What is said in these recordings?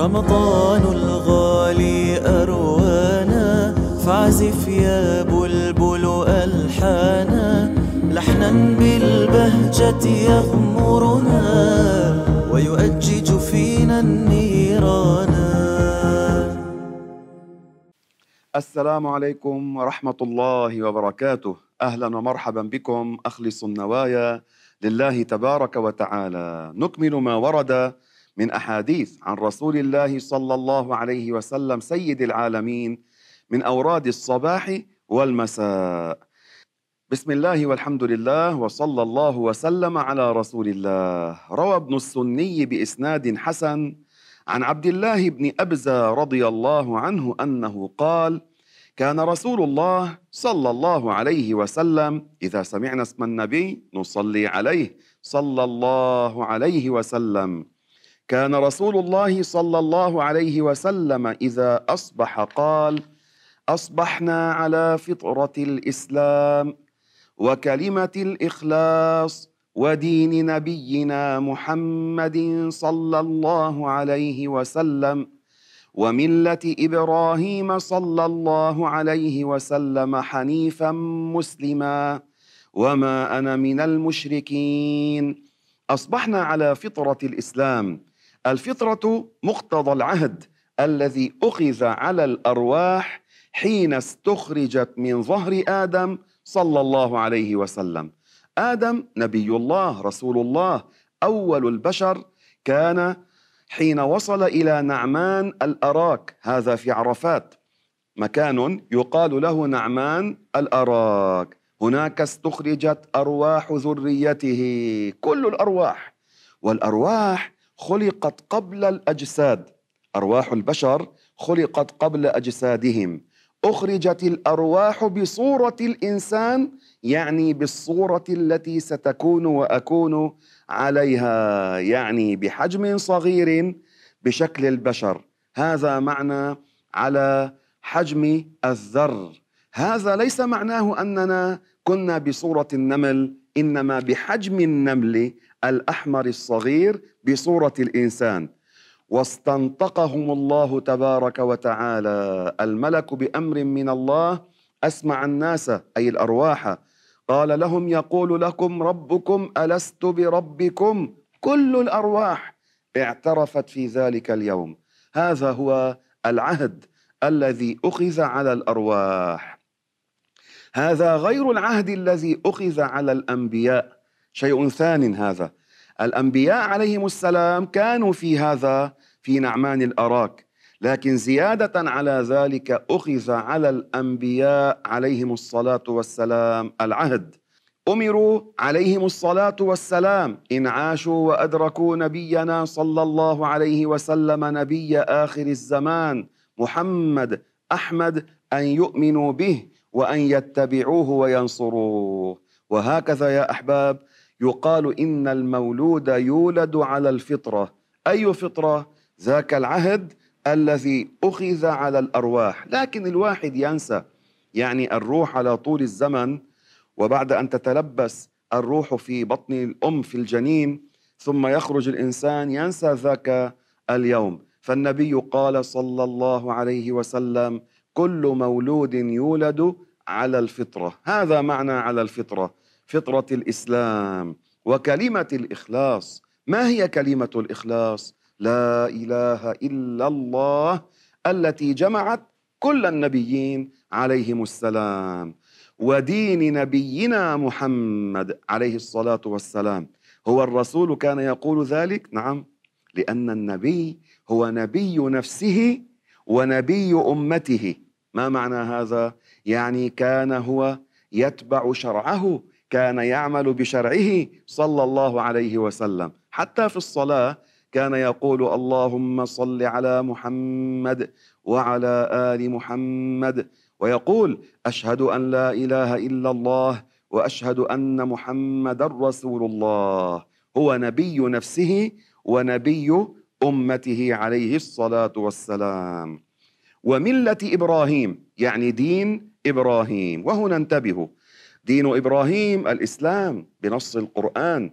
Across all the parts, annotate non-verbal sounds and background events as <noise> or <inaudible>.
رمضان الغالي أروانا فاعزف يا بلبل ألحانا. لحنا بالبهجة يغمرنا ويؤجج فينا النيران. السلام عليكم ورحمة الله وبركاته. أهلا ومرحبا بكم أخلص النوايا لله تبارك وتعالى. نكمل ما ورد من أحاديث عن رسول الله صلى الله عليه وسلم سيد العالمين من أوراد الصباح والمساء. بسم الله والحمد لله وصلى الله وسلم على رسول الله. روى ابن السني بإسناد حسن عن عبد الله بن أبزة رضي الله عنه أنه قال كان رسول الله صلى الله عليه وسلم إذا سمعنا اسم النبي نصلي عليه صلى الله عليه وسلم. كان رسول الله صلى الله عليه وسلم إذا أصبح قال أصبحنا على فطرة الإسلام وكلمة الإخلاص ودين نبينا محمد صلى الله عليه وسلم وملة إبراهيم صلى الله عليه وسلم حنيفا مسلما وما أنا من المشركين. أصبحنا على فطرة الإسلام الفطرة مقتضى العهد الذي أخذ على الأرواح حين استخرجت من ظهر آدم صلى الله عليه وسلم. آدم نبي الله رسول الله أول البشر كان حين وصل إلى نعمان الأراك هذا في عرفات. مكان يقال له نعمان الأراك. هناك استخرجت أرواح ذريته كل الأرواح. والأرواح خلقت قبل الأجساد. أرواح البشر خلقت قبل أجسادهم. أخرجت الأرواح بصورة الإنسان يعني بالصورة التي ستكون وأكون عليها يعني بحجم صغير بشكل البشر. هذا معنى على حجم الذر. هذا ليس معناه أننا كنا بصورة النمل إنما بحجم النمل. الأحمر الصغير بصورة الإنسان. واستنطقهم الله تبارك وتعالى. الملك بأمر من الله أسمع الناس أي الأرواح. قال لهم يقول لكم ربكم ألست بربكم؟ كل الأرواح. اعترفت في ذلك اليوم. هذا هو العهد الذي أخذ على الأرواح. هذا غير العهد الذي أخذ على الأنبياء. شيء ثان هذا. الأنبياء عليهم السلام كانوا في هذا في نعمان الأراك. لكن زيادة على ذلك أخذ على الأنبياء عليهم الصلاة والسلام العهد. أمروا عليهم الصلاة والسلام. إن عاشوا وأدركوا نبينا صلى الله عليه وسلم نبي آخر الزمان محمد أحمد أن يؤمنوا به وأن يتبعوه وينصروه. وهكذا يا أحباب يقال إن المولود يولد على الفطرة. أي فطرة؟ ذاك العهد الذي أخذ على الأرواح. لكن الواحد ينسى. يعني الروح على طول الزمن وبعد أن تتلبس الروح في بطن الأم في الجنين ثم يخرج الإنسان ينسى ذاك اليوم. فالنبي قال صلى الله عليه وسلم كل مولود يولد على الفطرة. هذا معنى على الفطرة. فطرة الإسلام وكلمة الإخلاص. ما هي كلمة الإخلاص؟ لا إله إلا الله التي جمعت كل النبيين عليهم السلام ودين نبينا محمد عليه الصلاة والسلام. هو الرسول كان يقول ذلك؟ نعم لأن النبي هو نبي نفسه ونبي أمته. ما معنى هذا؟ يعني كان هو يتبع شرعه كان يعمل بشرعه صلى الله عليه وسلم. حتى في الصلاة كان يقول اللهم صل على محمد وعلى آل محمد ويقول أشهد أن لا إله إلا الله وأشهد أن محمدا رسول الله. هو نبي نفسه ونبي أمته عليه الصلاة والسلام. وملة إبراهيم يعني دين إبراهيم. وهنا انتبهوا دين إبراهيم الإسلام بنص القرآن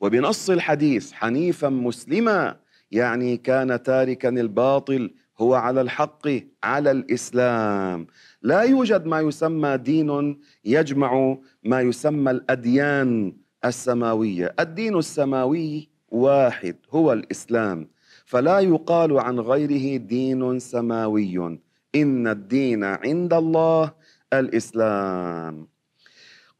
وبنص الحديث حنيفا مسلما يعني كان تاركا الباطل هو على الحق على الإسلام. لا يوجد ما يسمى دين يجمع ما يسمى الأديان السماوية. الدين السماوي واحد هو الإسلام. فلا يقال عن غيره دين سماوي. إن الدين عند الله الإسلام.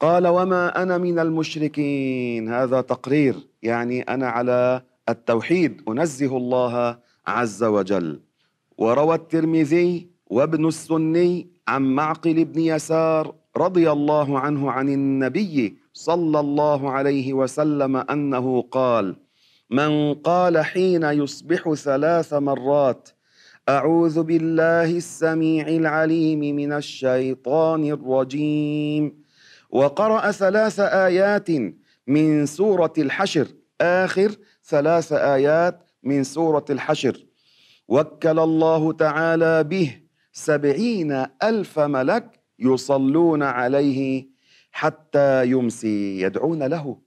قال وما أنا من المشركين. هذا تقرير يعني أنا على التوحيد أنزه الله عز وجل. وروى الترمذي وابن السني عن معقل بن يسار رضي الله عنه عن النبي صلى الله عليه وسلم أنه قال من قال حين يصبح ثلاث مرات أعوذ بالله السميع العليم من الشيطان الرجيم. وقرأ ثلاث آيات من سورة الحشر. آخر ثلاث آيات من سورة الحشر. وكل الله تعالى به سبعين ألف ملك يصلون عليه حتى يمسي يدعون له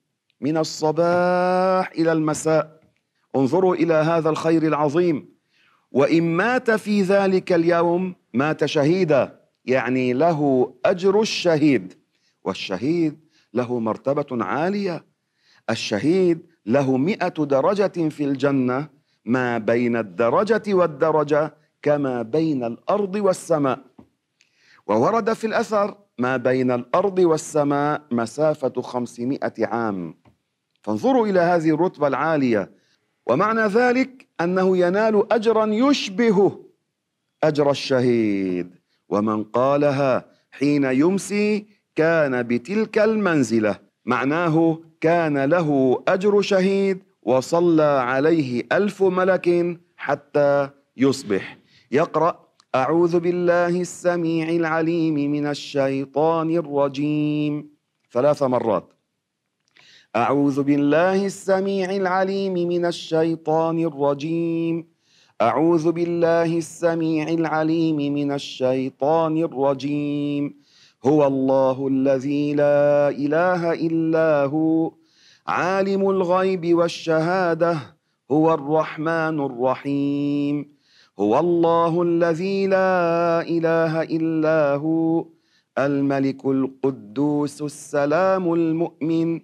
من الصباح إلى المساء. انظروا إلى هذا الخير العظيم. وإن مات في ذلك اليوم مات شهيدا يعني له أجر الشهيد. والشهيد له مرتبة عالية. الشهيد له مئة درجة في الجنة. ما بين الدرجة والدرجة كما بين الأرض والسماء. وورد في الأثر ما بين الأرض والسماء مسافة خمسمائة عام. فانظروا إلى هذه الرتبة العالية. ومعنى ذلك أنه ينال أجرا يشبه أجر الشهيد. ومن قالها حين يمسي كان بتلك المنزلة معناه كان له أجر شهيد وصلى عليه ألف ملك حتى يصبح. يقرأ أعوذ بالله السميع العليم من الشيطان الرجيم. ثلاث مرات أعوذ بالله السميع العليم من الشيطان الرجيم. أعوذ بالله السميع العليم من الشيطان الرجيم. هو الله الذي لا إله إلا هو عالم الغيب والشهادة هو الرحمن الرحيم. هو الله الذي لا إله إلا هو الملك القدوس السلام المؤمن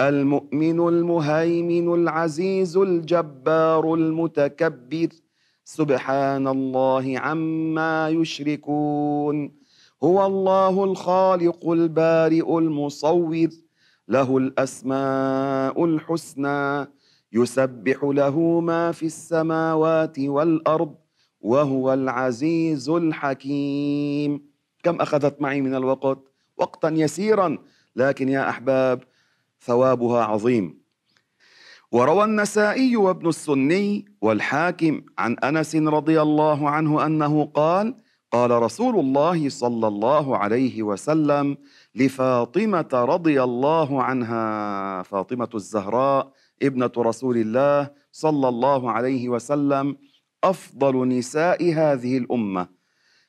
المؤمن المهيمن العزيز الجبار المتكبر. سبحان الله عما يشركون. هو الله الخالق البارئ المصور له الأسماء الحسنى يسبح له ما في السماوات والأرض وهو العزيز الحكيم. كم أخذت معي من الوقت؟ وقتا يسيرا لكن يا أحباب ثوابها عظيم. وروى النسائي وابن السني والحاكم عن أنس رضي الله عنه أنه قال قال رسول الله صلى الله عليه وسلم لفاطمة رضي الله عنها فاطمة الزهراء ابنة رسول الله صلى الله عليه وسلم أفضل نساء هذه الأمة.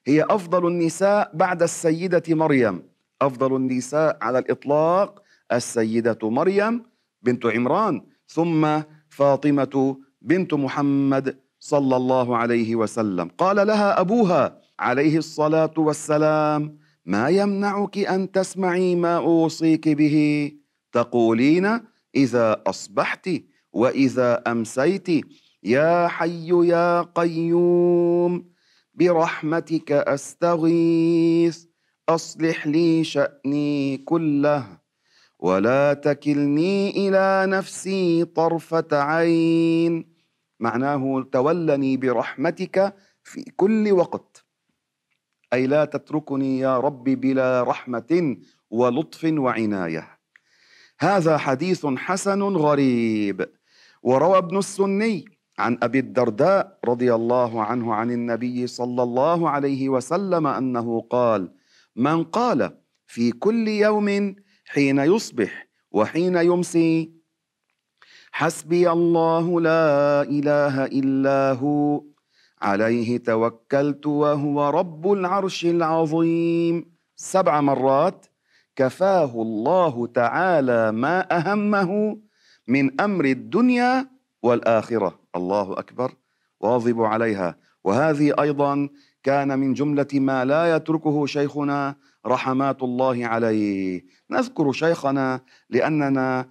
هي أفضل النساء بعد السيدة مريم. أفضل النساء على الإطلاق السيدة مريم بنت عمران ثم فاطمة بنت محمد صلى الله عليه وسلم. قال لها أبوها عليه الصلاة والسلام ما يمنعك أن تسمعي ما أوصيك به؟ تقولين اذا أصبحت وإذا أمسيت يا حي يا قيوم برحمتك أستغيث أصلح لي شأني كله ولا تكلني إلى نفسي طرفة عين معناه تولني برحمتك في كل وقت. أي لا تتركني يا رب بلا رحمة ولطف وعناية. هذا حديث حسن غريب. وروى ابن السني عن أبي الدرداء رضي الله عنه عن النبي صلى الله عليه وسلم أنه قال من قال في كل يوم حين يصبح وحين يمسي حسبي الله لا إله إلا هو عليه توكلت وهو رب العرش العظيم. سبع مرات كفاه الله تعالى ما أهمه من أمر الدنيا والآخرة. الله أكبر. واظبوا عليها. وهذه أيضا كان من جملة ما لا يتركه شيخنا رحمات الله عليه. نذكر شيخنا لأننا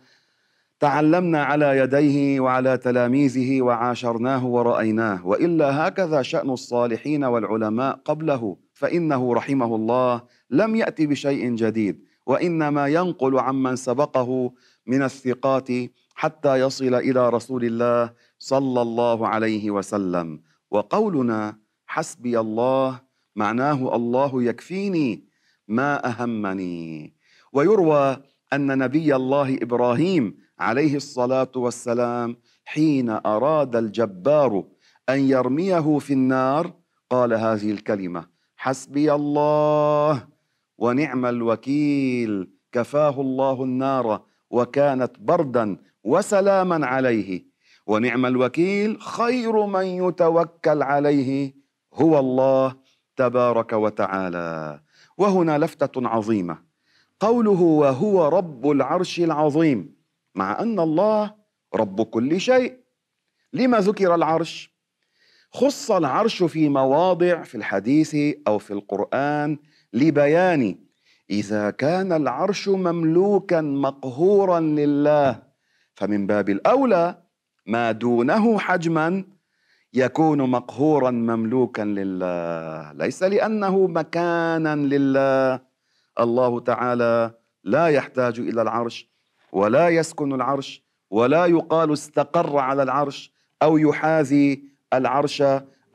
تعلمنا على يديه وعلى تلاميذه وعاشرناه ورأيناه وإلا هكذا شأن الصالحين والعلماء قبله فإنه رحمه الله لم يأتي بشيء جديد وإنما ينقل عمن سبقه من الثقات حتى يصل إلى رسول الله صلى الله عليه وسلم. وقولنا حسبي الله معناه الله يكفيني ما أهمني. ويروى أن نبي الله إبراهيم عليه الصلاة والسلام حين أراد الجبار أن يرميه في النار قال هذه الكلمة حسبي الله ونعم الوكيل كفاه الله النار وكانت بردا وسلاما عليه. ونعم الوكيل خير من يتوكل عليه هو الله تبارك وتعالى. وهنا لفتة عظيمة. قوله وهو رب العرش العظيم. مع أن الله رب كل شيء. لما ذكر العرش؟ خص العرش في مواضع في الحديث أو في القرآن لبيان إذا كان العرش مملوكا مقهورا لله فمن باب الأولى ما دونه حجما يكون مقهورا مملوكا لله ليس لأنه مكانا لله. الله تعالى لا يحتاج إلى العرش. ولا يسكن العرش ولا يقال استقر على العرش أو يحاذي العرش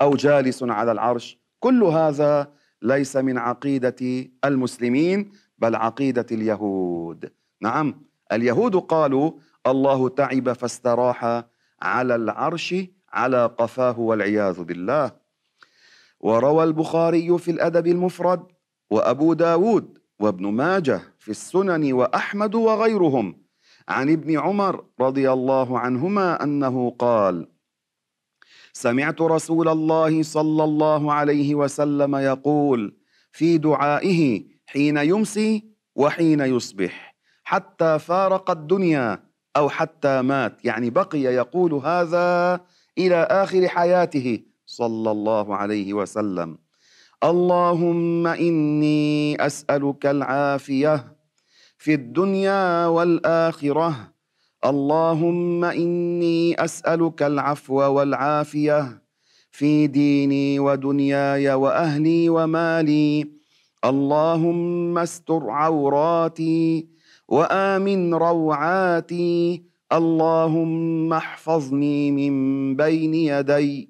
أو جالس على العرش. كل هذا ليس من عقيدة المسلمين بل عقيدة اليهود. نعم اليهود قالوا الله تعب فاستراح على العرش على قفاه والعياذ بالله. وروى البخاري في الأدب المفرد وأبو داود وابن ماجه في السنن وأحمد وغيرهم عن ابن عمر رضي الله عنهما أنه قال سمعت رسول الله صلى الله عليه وسلم يقول في دعائه حين يمسي وحين يصبح حتى فارق الدنيا أو حتى مات. يعني بقي يقول هذا إلى آخر حياته صلى الله عليه وسلم. اللهم إني أسألك العافية في الدنيا والآخرة. اللهم إني أسألك العفو والعافية في ديني ودنياي وأهلي ومالي. اللهم استر عوراتي وآمن روعاتي. اللهم احفظني من بين يدي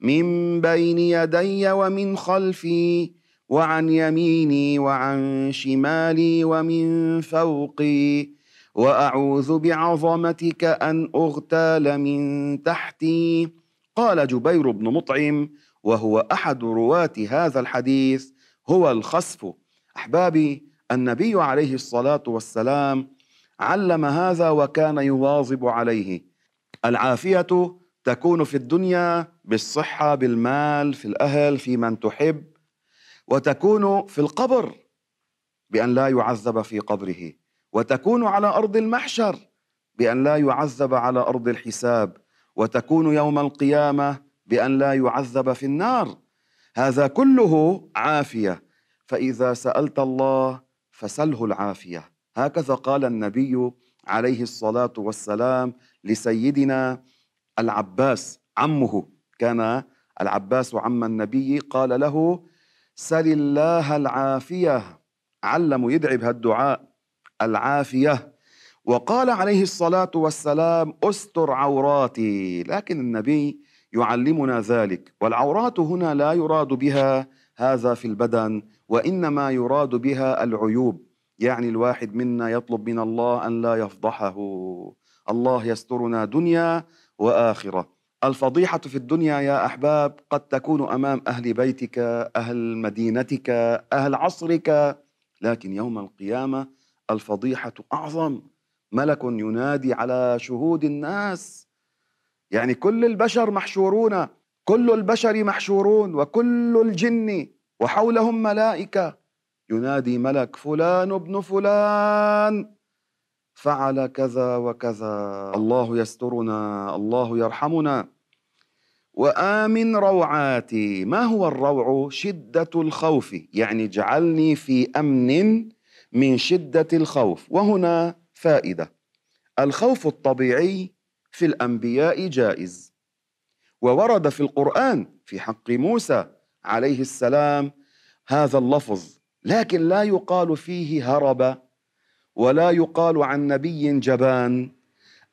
من بين يدي ومن خلفي. وعن يميني وعن شمالي ومن فوقي وأعوذ بعظمتك أن أغتال من تحتي. قال جبير بن مطعم وهو أحد رواة هذا الحديث هو الخسف أحبابي النبي عليه الصلاة والسلام علم هذا وكان يواظب عليه. العافية تكون في الدنيا بالصحة بالمال في الأهل في من تحب. وتكون في القبر بأن لا يعذب في قبره وتكون على أرض المحشر بأن لا يعذب على أرض الحساب وتكون يوم القيامة بأن لا يعذب في النار. هذا كله عافية فإذا سألت الله فسله العافية. هكذا قال النبي عليه الصلاة والسلام لسيدنا العباس عمه. كان العباس عم النبي قال له سل الله العافية. علموا يدعي بهالدعاء العافية. وقال عليه الصلاة والسلام أستر عوراتي. لكن النبي يعلمنا ذلك. والعورات هنا لا يراد بها هذا في البدن وإنما يراد بها العيوب. يعني الواحد منا يطلب من الله أن لا يفضحه. الله يسترنا دنيا وآخرة. الفضيحة في الدنيا يا أحباب قد تكون أمام أهل بيتك أهل مدينتك أهل عصرك. لكن يوم القيامة الفضيحة أعظم ملك ينادي على شهود الناس. يعني كل البشر محشورون كل البشر محشورون وكل الجن وحولهم ملائكة. ينادي ملك فلان ابن فلان. فعل كذا وكذا. الله يسترنا الله يرحمنا. وآمن روعاتي. ما هو الروع؟ شدة الخوف. يعني جعلني في أمن من شدة الخوف. وهنا فائدة. الخوف الطبيعي في الأنبياء جائز. وورد في القرآن في حق موسى عليه السلام هذا اللفظ. لكن لا يقال فيه هرب ولا يقال عن نبي جبان.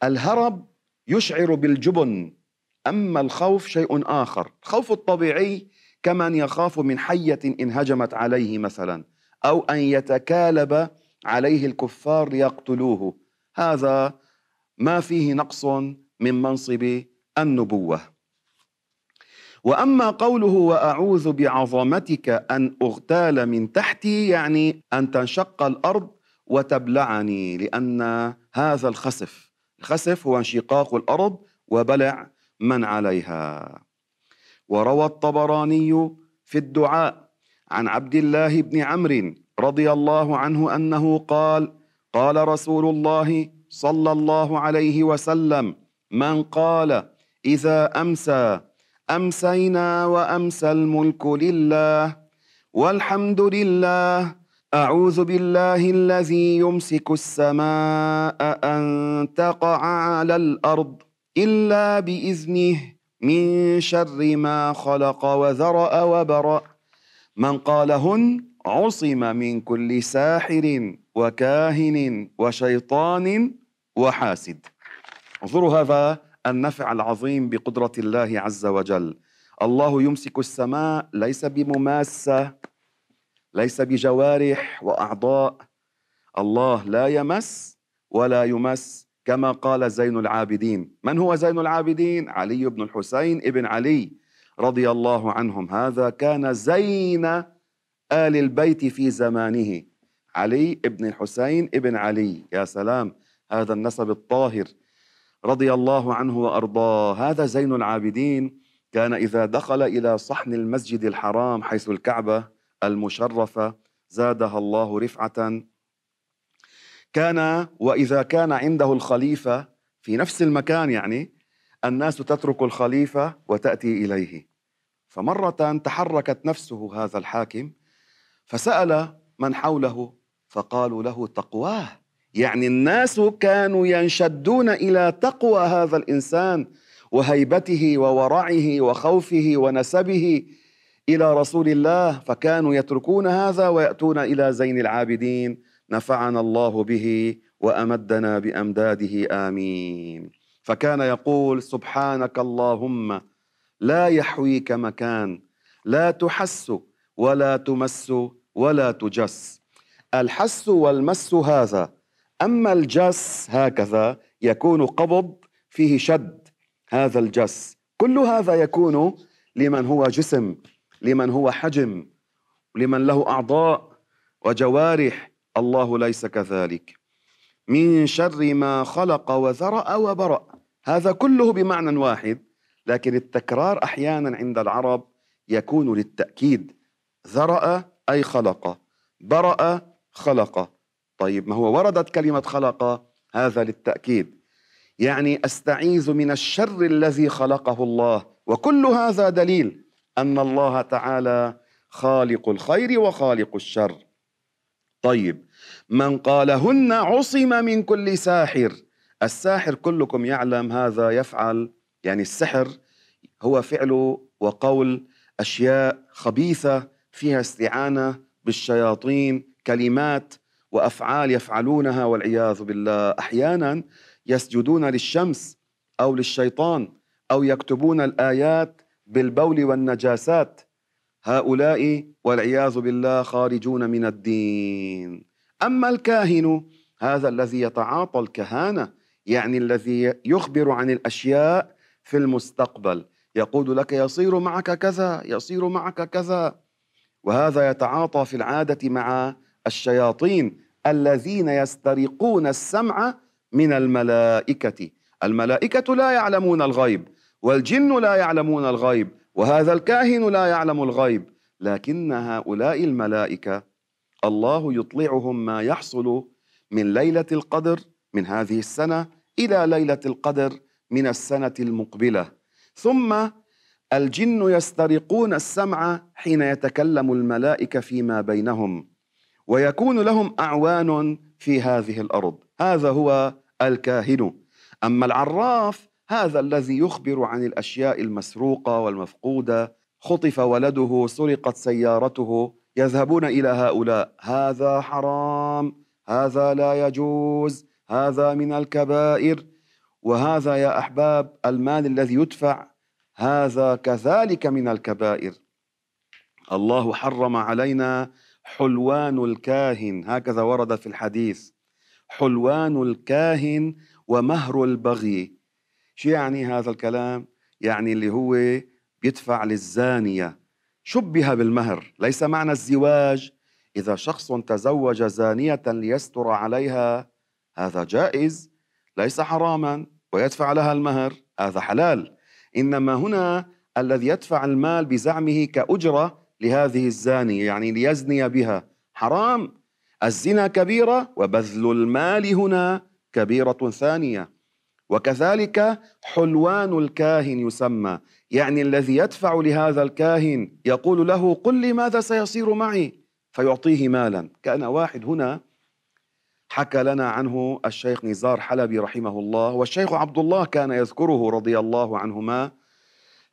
الهرب يشعر بالجبن أما الخوف شيء آخر. الخوف الطبيعي كمن يخاف من حية إن هجمت عليه مثلا أو أن يتكالب عليه الكفار ليقتلوه. هذا ما فيه نقص من منصب النبوة. وأما قوله وأعوذ بعظمتك أن أغتال من تحتي يعني أن تنشق الأرض وتبلعني لأن هذا الخسف الخسف هو انشقاق الأرض وبلع من عليها. وروى الطبراني في الدعاء عن عبد الله بن عمرو رضي الله عنه أنه قال قال رسول الله صلى الله عليه وسلم من قال إذا أمسى أمسينا وأمسى الملك لله والحمد لله أعوذ بالله الذي يمسك السماء أن تقع على الأرض إلا بإذنه من شر ما خلق وذرأ وبرأ. من قالهن عصم من كل ساحر وكاهن وشيطان وحاسد. انظروا هذا النفع العظيم بقدرة الله عز وجل. الله يمسك السماء ليس بمماسة. ليس بجوارح وأعضاء. الله لا يمس ولا يمس كما قال زين العابدين. من هو زين العابدين؟ علي بن الحسين ابن علي رضي الله عنهم. هذا كان زين آل البيت في زمانه. علي ابن الحسين ابن علي. يا سلام هذا النسب الطاهر. رضي الله عنه وأرضاه. هذا زين العابدين كان إذا دخل إلى صحن المسجد الحرام حيث الكعبة المشرفة زادها الله رفعة. كان وإذا كان عنده الخليفة في نفس المكان يعني الناس تترك الخليفة وتأتي إليه. فمرة تحركت نفسه هذا الحاكم فسأل من حوله فقالوا له تقواه. يعني الناس كانوا ينشدون إلى تقوى هذا الإنسان وهيبته وورعه وخوفه ونسبه. إلى رسول الله فكانوا يتركون هذا ويأتون إلى زين العابدين. نفعنا الله به وأمدنا بأمداده. آمين. فكان يقول سبحانك اللهم لا يحويك مكان لا تحس ولا تمس ولا تجس. الحس والمس هذا أما الجس هكذا يكون قبض فيه شد هذا الجس. كل هذا يكون لمن هو جسم. لمن هو حجم لمن له أعضاء وجوارح. الله ليس كذلك. من شر ما خلق وذرأ وبرأ. هذا كله بمعنى واحد لكن التكرار أحيانا عند العرب يكون للتأكيد. ذرأ أي خلق برأ خلق. طيب ما هو وردت كلمة خلق؟ هذا للتأكيد. يعني أستعيذ من الشر الذي خلقه الله وكل هذا دليل. أن الله تعالى خالق الخير وخالق الشر. طيب من قالهن عصم من كل ساحر. الساحر كلكم يعلم هذا يفعل يعني السحر هو فعل وقول أشياء خبيثة فيها استعانة بالشياطين كلمات وأفعال يفعلونها والعياذ بالله. أحيانا يسجدون للشمس أو للشيطان أو يكتبون الآيات بالبول والنجاسات. هؤلاء والعياذ بالله خارجون من الدين. أما الكاهن هذا الذي يتعاطى الكهانة يعني الذي يخبر عن الأشياء في المستقبل. يقول لك يصير معك كذا يصير معك كذا. وهذا يتعاطى في العادة مع الشياطين الذين يسترقون السمع من الملائكة. الملائكة لا يعلمون الغيب. والجن لا يعلمون الغيب وهذا الكاهن لا يعلم الغيب. لكن هؤلاء الملائكة الله يطلعهم ما يحصل من ليلة القدر من هذه السنة إلى ليلة القدر من السنة المقبلة. ثم الجن يسترقون السمع حين يتكلم الملائكة فيما بينهم ويكون لهم أعوان في هذه الأرض. هذا هو الكاهن. أما العراف هذا الذي يخبر عن الأشياء المسروقة والمفقودة. خطف ولده سرقت سيارته. يذهبون إلى هؤلاء. هذا حرام. هذا لا يجوز. هذا من الكبائر. وهذا يا أحباب المال الذي يدفع. هذا كذلك من الكبائر. الله حرم علينا حلوان الكاهن. هكذا ورد في الحديث. حلوان الكاهن ومهر البغي. شو يعني هذا الكلام؟ يعني اللي هو بيدفع للزانية. شبه بالمهر؟ ليس معنى الزواج. إذا شخص تزوج زانية ليستر عليها هذا جائز. ليس حراما ويدفع لها المهر. هذا حلال. إنما هنا الذي يدفع المال بزعمه كأجرة لهذه الزانية يعني ليزني بها. حرام. الزنا كبيرة وبذل المال هنا كبيرة ثانية. وكذلك حلوان الكاهن يسمى. يعني الذي يدفع لهذا الكاهن يقول له قل لي ماذا سيصير معي؟ فيعطيه مالا. كان واحد هنا حكى لنا عنه الشيخ نزار حلبي رحمه الله والشيخ عبد الله كان يذكره رضي الله عنهما.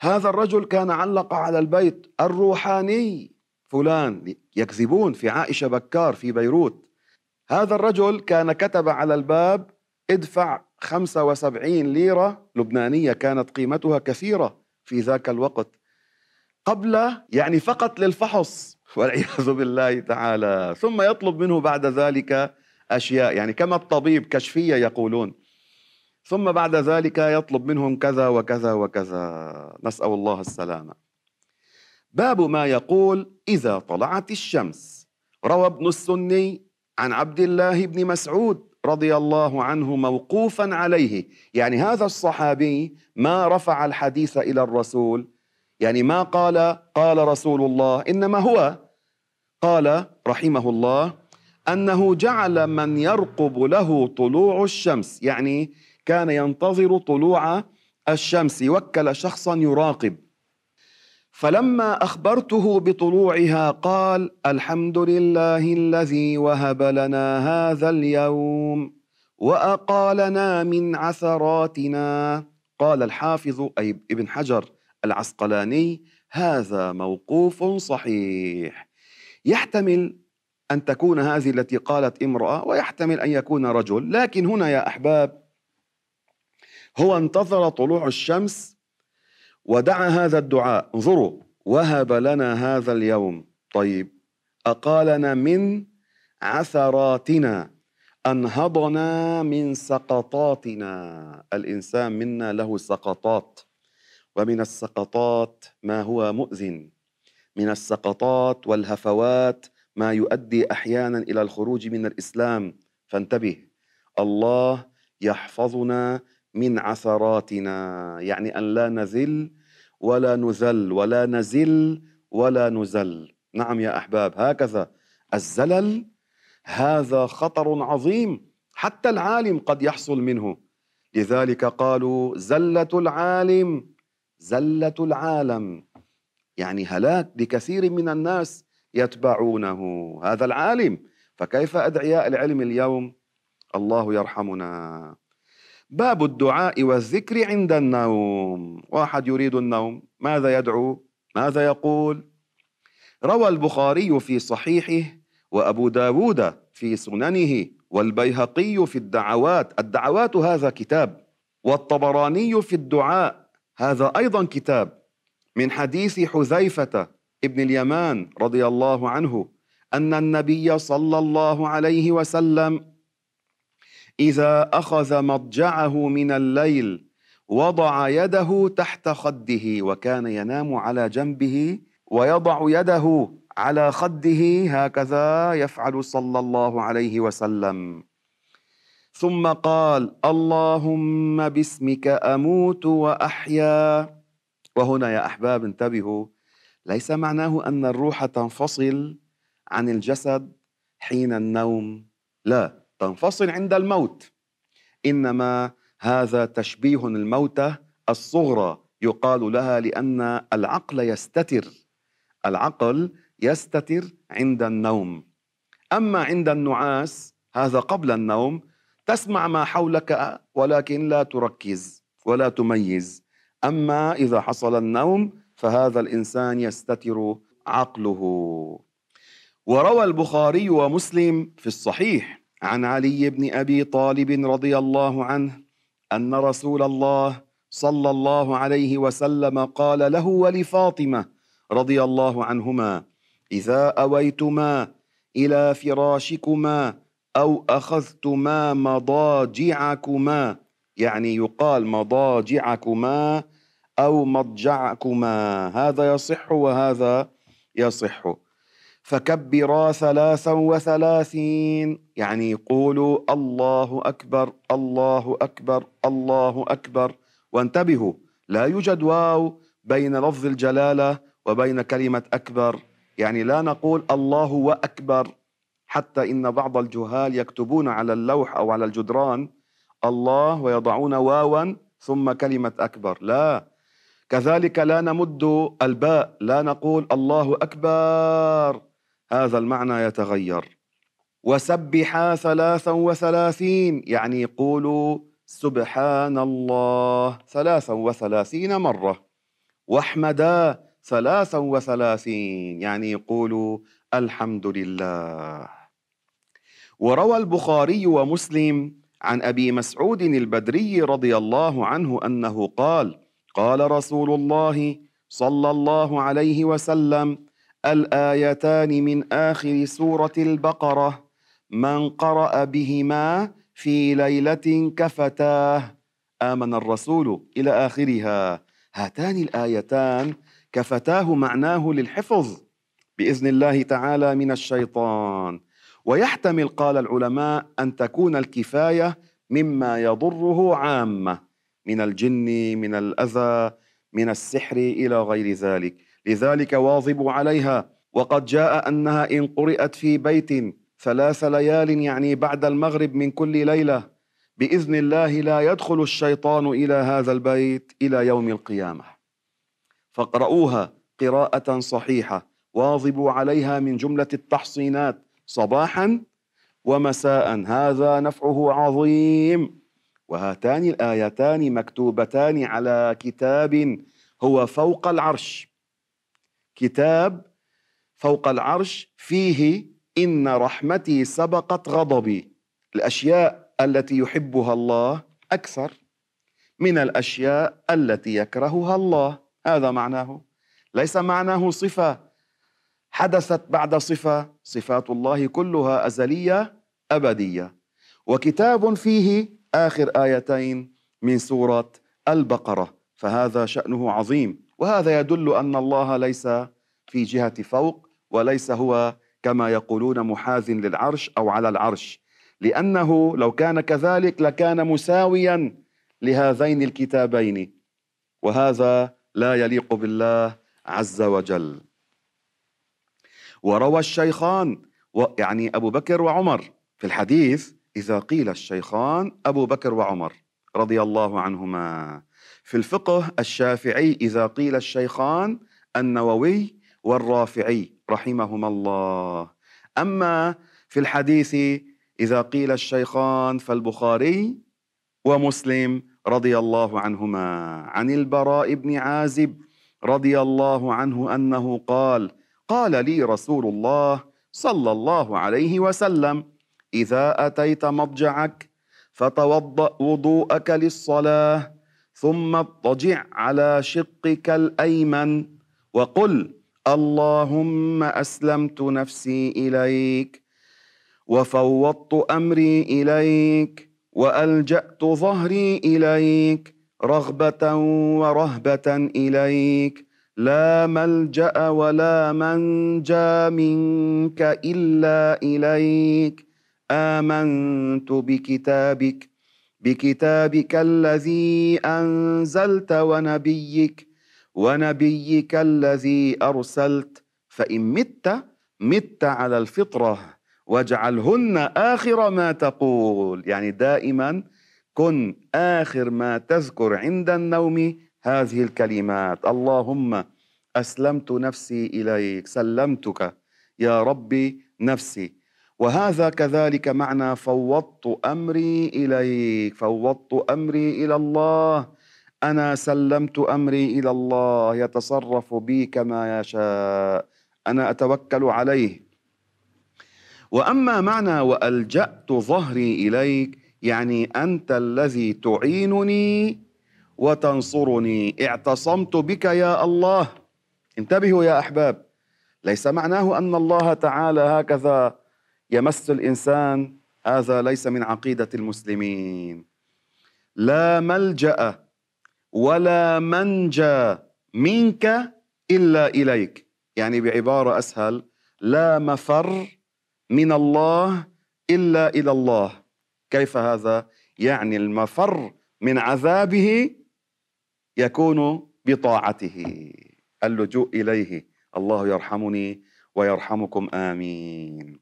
هذا الرجل كان علق على البيت الروحاني فلان يكذبون في عائشة بكار في بيروت. هذا الرجل كان كتب على الباب ادفع 75 ليرة لبنانية كانت قيمتها كثيرة في ذاك الوقت. قبل يعني فقط للفحص <laughs> والعياذ بالله تعالى. ثم يطلب منه بعد ذلك أشياء يعني كما الطبيب كشفية يقولون. ثم بعد ذلك يطلب منهم كذا وكذا وكذا. نسأل الله السلامة. باب ما يقول إذا طلعت الشمس. روى ابن السني عن عبد الله بن مسعود رضي الله عنه موقوفا عليه. يعني هذا الصحابي ما رفع الحديث إلى الرسول. يعني ما قال قال رسول الله إنما هو قال رحمه الله أنه جعل من يرقب له طلوع الشمس. يعني كان ينتظر طلوع الشمس وكل شخصا يراقب. فلما أخبرته بطلوعها قال الحمد لله الذي وهب لنا هذا اليوم وأقالنا من عثراتنا. قال الحافظ أي ابن حجر العسقلاني هذا موقوف صحيح. يحتمل أن تكون هذه التي قالت امرأة ويحتمل أن يكون رجل لكن هنا يا أحباب هو انتظر طلوع الشمس ودعا هذا الدعاء انظروا وهب لنا هذا اليوم. طيب أقالنا من عثراتنا أنهضنا من سقطاتنا. الإنسان منا له سقطات ومن السقطات ما هو مؤذن. من السقطات والهفوات ما يؤدي أحيانا إلى الخروج من الإسلام. فانتبه الله يحفظنا من عثراتنا يعني أن لا نذل ولا نذل ولا نزل ولا نزل. نعم يا أحباب هكذا. الزلل هذا خطر عظيم حتى العالم قد يحصل منه. لذلك قالوا زلة العالم زلة العالم. يعني هلاك لكثير من الناس يتبعونه. هذا العالم فكيف أدعياء العلم اليوم؟ الله يرحمنا. باب الدعاء والذكر عند النوم. واحد يريد النوم ماذا يدعو؟ ماذا يقول؟ روى البخاري في صحيحه وأبو داود في سننه والبيهقي في الدعوات. الدعوات هذا كتاب والطبراني في الدعاء هذا أيضا كتاب. من حديث حذيفة ابن اليمان رضي الله عنه أن النبي صلى الله عليه وسلم إذا أخذ مضجعه من الليل وضع يده تحت خده وكان ينام على جنبه ويضع يده على خده هكذا يفعل صلى الله عليه وسلم. ثم قال اللهم باسمك أموت وأحيا. وهنا يا أحباب انتبهوا ليس معناه أن الروح تنفصل عن الجسد حين النوم لا. تنفصل عند الموت. إنما هذا تشبيه الموتى الصغرى يقال لها لأن العقل يستتر. العقل يستتر عند النوم. أما عند النعاس هذا قبل النوم تسمع ما حولك ولكن لا تركز ولا تميز. أما إذا حصل النوم فهذا الإنسان يستتر عقله. وروى البخاري ومسلم في الصحيح عن علي بن أبي طالب رضي الله عنه أن رسول الله صلى الله عليه وسلم قال له ولفاطمة رضي الله عنهما إذا أويتما إلى فراشكما أو أخذتما مضاجعكما يعني يقال مضاجعكما أو مضجعكما هذا يصح وهذا يصح. فكبرا ثلاثا وثلاثين. يعني قولوا الله أكبر الله أكبر الله أكبر. وانتبهوا لا يوجد واو بين لفظ الجلالة وبين كلمة أكبر. يعني لا نقول الله وأكبر حتى إن بعض الجهال يكتبون على اللوح أو على الجدران الله ويضعون واوا ثم كلمة أكبر. لا. كذلك لا نمد الباء لا نقول الله أكبر. هذا المعنى يتغير. وسبحا ثلاثا وثلاثين يعني قولوا سبحان الله ثلاثا وثلاثين مرة. واحمدا ثلاثا وثلاثين يعني يقولوا الحمد لله. وروى البخاري ومسلم عن أبي مسعود البدري رضي الله عنه أنه قال قال رسول الله صلى الله عليه وسلم الآيتان من آخر سورة البقرة. من قرأ بهما في ليلة كفتاه. آمن الرسول إلى آخرها. هاتان الآيتان. كفتاه معناه للحفظ. بإذن الله تعالى من الشيطان. ويحتمل قال العلماء أن تكون الكفاية مما يضره عامة. من الجن من الأذى من السحر إلى غير ذلك. لذلك واظبوا عليها. وقد جاء أنها إن قرات في بيت ثلاث ليال يعني بعد المغرب من كل ليلة بإذن الله لا يدخل الشيطان إلى هذا البيت إلى يوم القيامة. فاقرؤوها قراءة صحيحة. واظبوا عليها من جملة التحصينات صباحا ومساء. هذا نفعه عظيم. وهاتان الآيتان مكتوبتان على كتاب هو فوق العرش. كتاب فوق العرش فيه إن رحمتي سبقت غضبي. الأشياء التي يحبها الله أكثر من الأشياء التي يكرهها الله. هذا معناه. ليس معناه صفة حدثت بعد صفة. صفات الله كلها أزلية أبدية. وكتاب فيه آخر آيتين من سورة البقرة. فهذا شأنه عظيم. وهذا يدل أن الله ليس في جهة فوق وليس هو كما يقولون محاذ للعرش أو على العرش. لأنه لو كان كذلك لكان مساويا لهذين الكتابين. وهذا لا يليق بالله عز وجل. وروى الشيخان يعني أبو بكر وعمر في الحديث إذا قيل الشيخان أبو بكر وعمر رضي الله عنهما. في الفقه الشافعي إذا قيل الشيخان النووي والرافعي رحمهما الله. أما في الحديث إذا قيل الشيخان فالبخاري ومسلم رضي الله عنهما عن البراء بن عازب رضي الله عنه أنه قال قال لي رسول الله صلى الله عليه وسلم إذا أتيت مضجعك فتوضأ وضوءك للصلاة ثم اضطجع على شقك الأيمن وقل اللهم أسلمت نفسي إليك وفوضت أمري إليك وألجأت ظهري إليك رغبة ورهبة إليك لا ملجأ ولا منجا منك إلا إليك آمنت بكتابك بكتابك الذي أنزلت ونبيك ونبيك الذي أرسلت. فإن مت مت على الفطرة واجعلهن آخر ما تقول. يعني دائما كن آخر ما تذكر عند النوم. هذه الكلمات اللهم أسلمت نفسي إليك سلمتك. يا ربي نفسي. وهذا كذلك معنى فوضت أمري إليك فوضت أمري إلى الله. أنا سلمت أمري إلى الله يتصرف بي كما يشاء. أنا أتوكل عليه. وأما معنى وألجأت ظهري إليك يعني أنت الذي تعينني وتنصرني. اعتصمت بك يا الله. انتبهوا يا أحباب. ليس معناه أن الله تعالى هكذا يمس الإنسان هذا ليس من عقيدة المسلمين. لا ملجأ ولا منجى منك إلا إليك. يعني بعبارة أسهل لا مفر من الله إلا إلى الله. كيف هذا؟ يعني المفر من عذابه يكون بطاعته. اللجوء إليه. الله يرحمني ويرحمكم. آمين.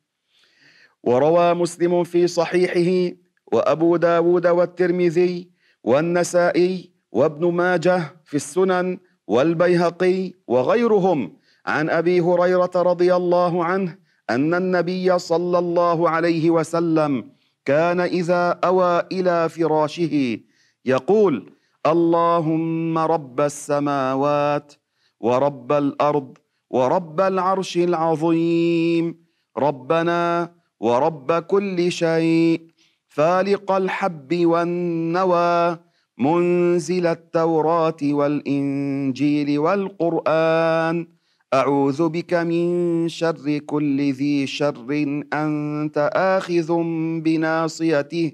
وروى مسلم في صحيحه وأبو داود والترمذي والنسائي وابن ماجه في السنن والبيهقي وغيرهم عن أبي هريرة رضي الله عنه أن النبي صلى الله عليه وسلم كان إذا أوى إلى فراشه يقول اللهم رب السماوات ورب الأرض ورب العرش العظيم ربنا ورب كل شيء. فالق الحب والنوى منزل التوراة والإنجيل والقرآن. أعوذ بك من شر كل ذي شر. أنت آخذ بناصيته.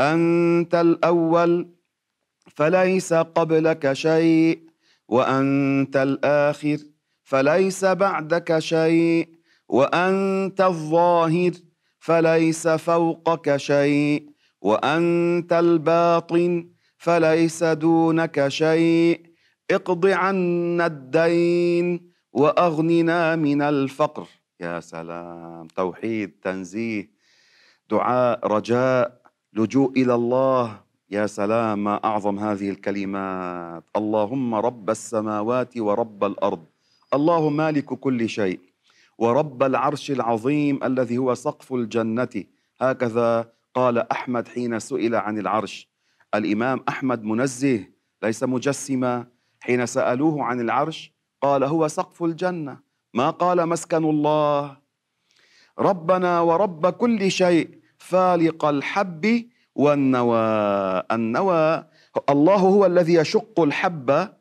أنت الأول فليس قبلك شيء. وأنت الآخر فليس بعدك شيء. وأنت الظاهر فليس فوقك شيء. وأنت الباطن فليس دونك شيء. اقض عنا الدين وأغننا من الفقر. يا سلام. توحيد تنزيه دعاء رجاء لجوء إلى الله. يا سلام. ما أعظم هذه الكلمات. اللهم رب السماوات ورب الأرض. الله مالك كل شيء. ورب العرش العظيم الذي هو سقف الجنة. هكذا قال أحمد حين سئل عن العرش. الإمام أحمد منزه ليس مجسما. حين سألوه عن العرش قال هو سقف الجنة. ما قال مسكن الله. ربنا ورب كل شيء فالق الحب والنوى. النوى الله هو الذي يشق الحبة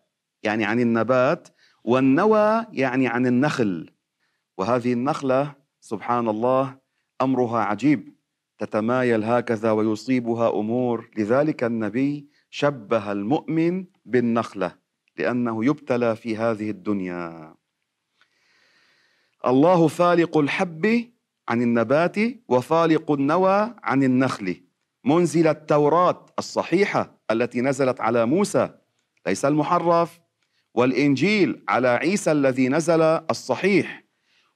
يعني عن النبات والنوى يعني عن النخل. وهذه النخلة سبحان الله أمرها عجيب. تتمايل هكذا ويصيبها أمور. لذلك النبي شبه المؤمن بالنخلة لأنه يبتلى في هذه الدنيا. الله فالق الحب عن النبات وفالق النوى عن النخل. منزل التوراة الصحيحة التي نزلت على موسى ليس المحرف والإنجيل على عيسى الذي نزل الصحيح.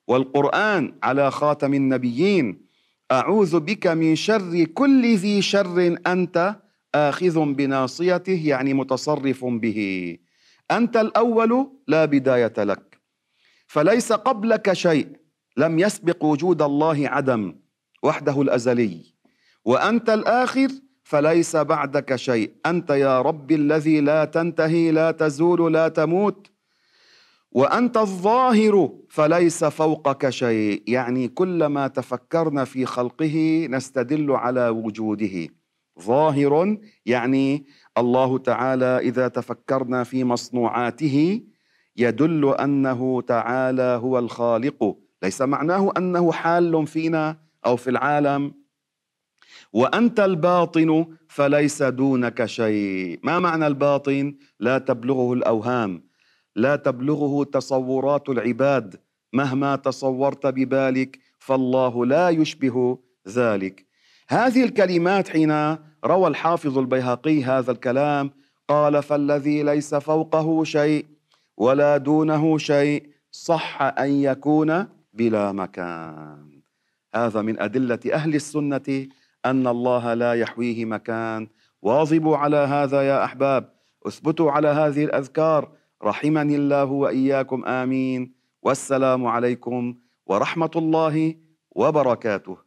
والقرآن على خاتم النبيين. أعوذ بك من شر كل ذي شر أنت آخذ بناصيته يعني متصرف به. أنت الأول لا بداية لك. فليس قبلك شيء. لم يسبق وجود الله عدم وحده الأزلي. وأنت الآخر فليس بعدك شيء. أنت يا رب الذي لا تنتهي لا تزول لا تموت. وأنت الظاهر فليس فوقك شيء. يعني كلما تفكرنا في خلقه نستدل على وجوده. ظاهر يعني الله تعالى إذا تفكرنا في مصنوعاته يدل أنه تعالى هو الخالق. ليس معناه أنه حال فينا أو في العالم. وأنت الباطن فليس دونك شيء. ما معنى الباطن؟ لا تبلغه الأوهام. لا تبلغه تصورات العباد. مهما تصورت ببالك فالله لا يشبه ذلك. هذه الكلمات حين روى الحافظ البيهقي هذا الكلام قال فالذي ليس فوقه شيء ولا دونه شيء صح أن يكون بلا مكان. هذا من أدلة أهل السنة أن الله لا يحويه مكان. واظبوا على هذا يا أحباب. اثبتوا على هذه الأذكار. رحمني الله وإياكم آمين. والسلام عليكم ورحمة الله وبركاته.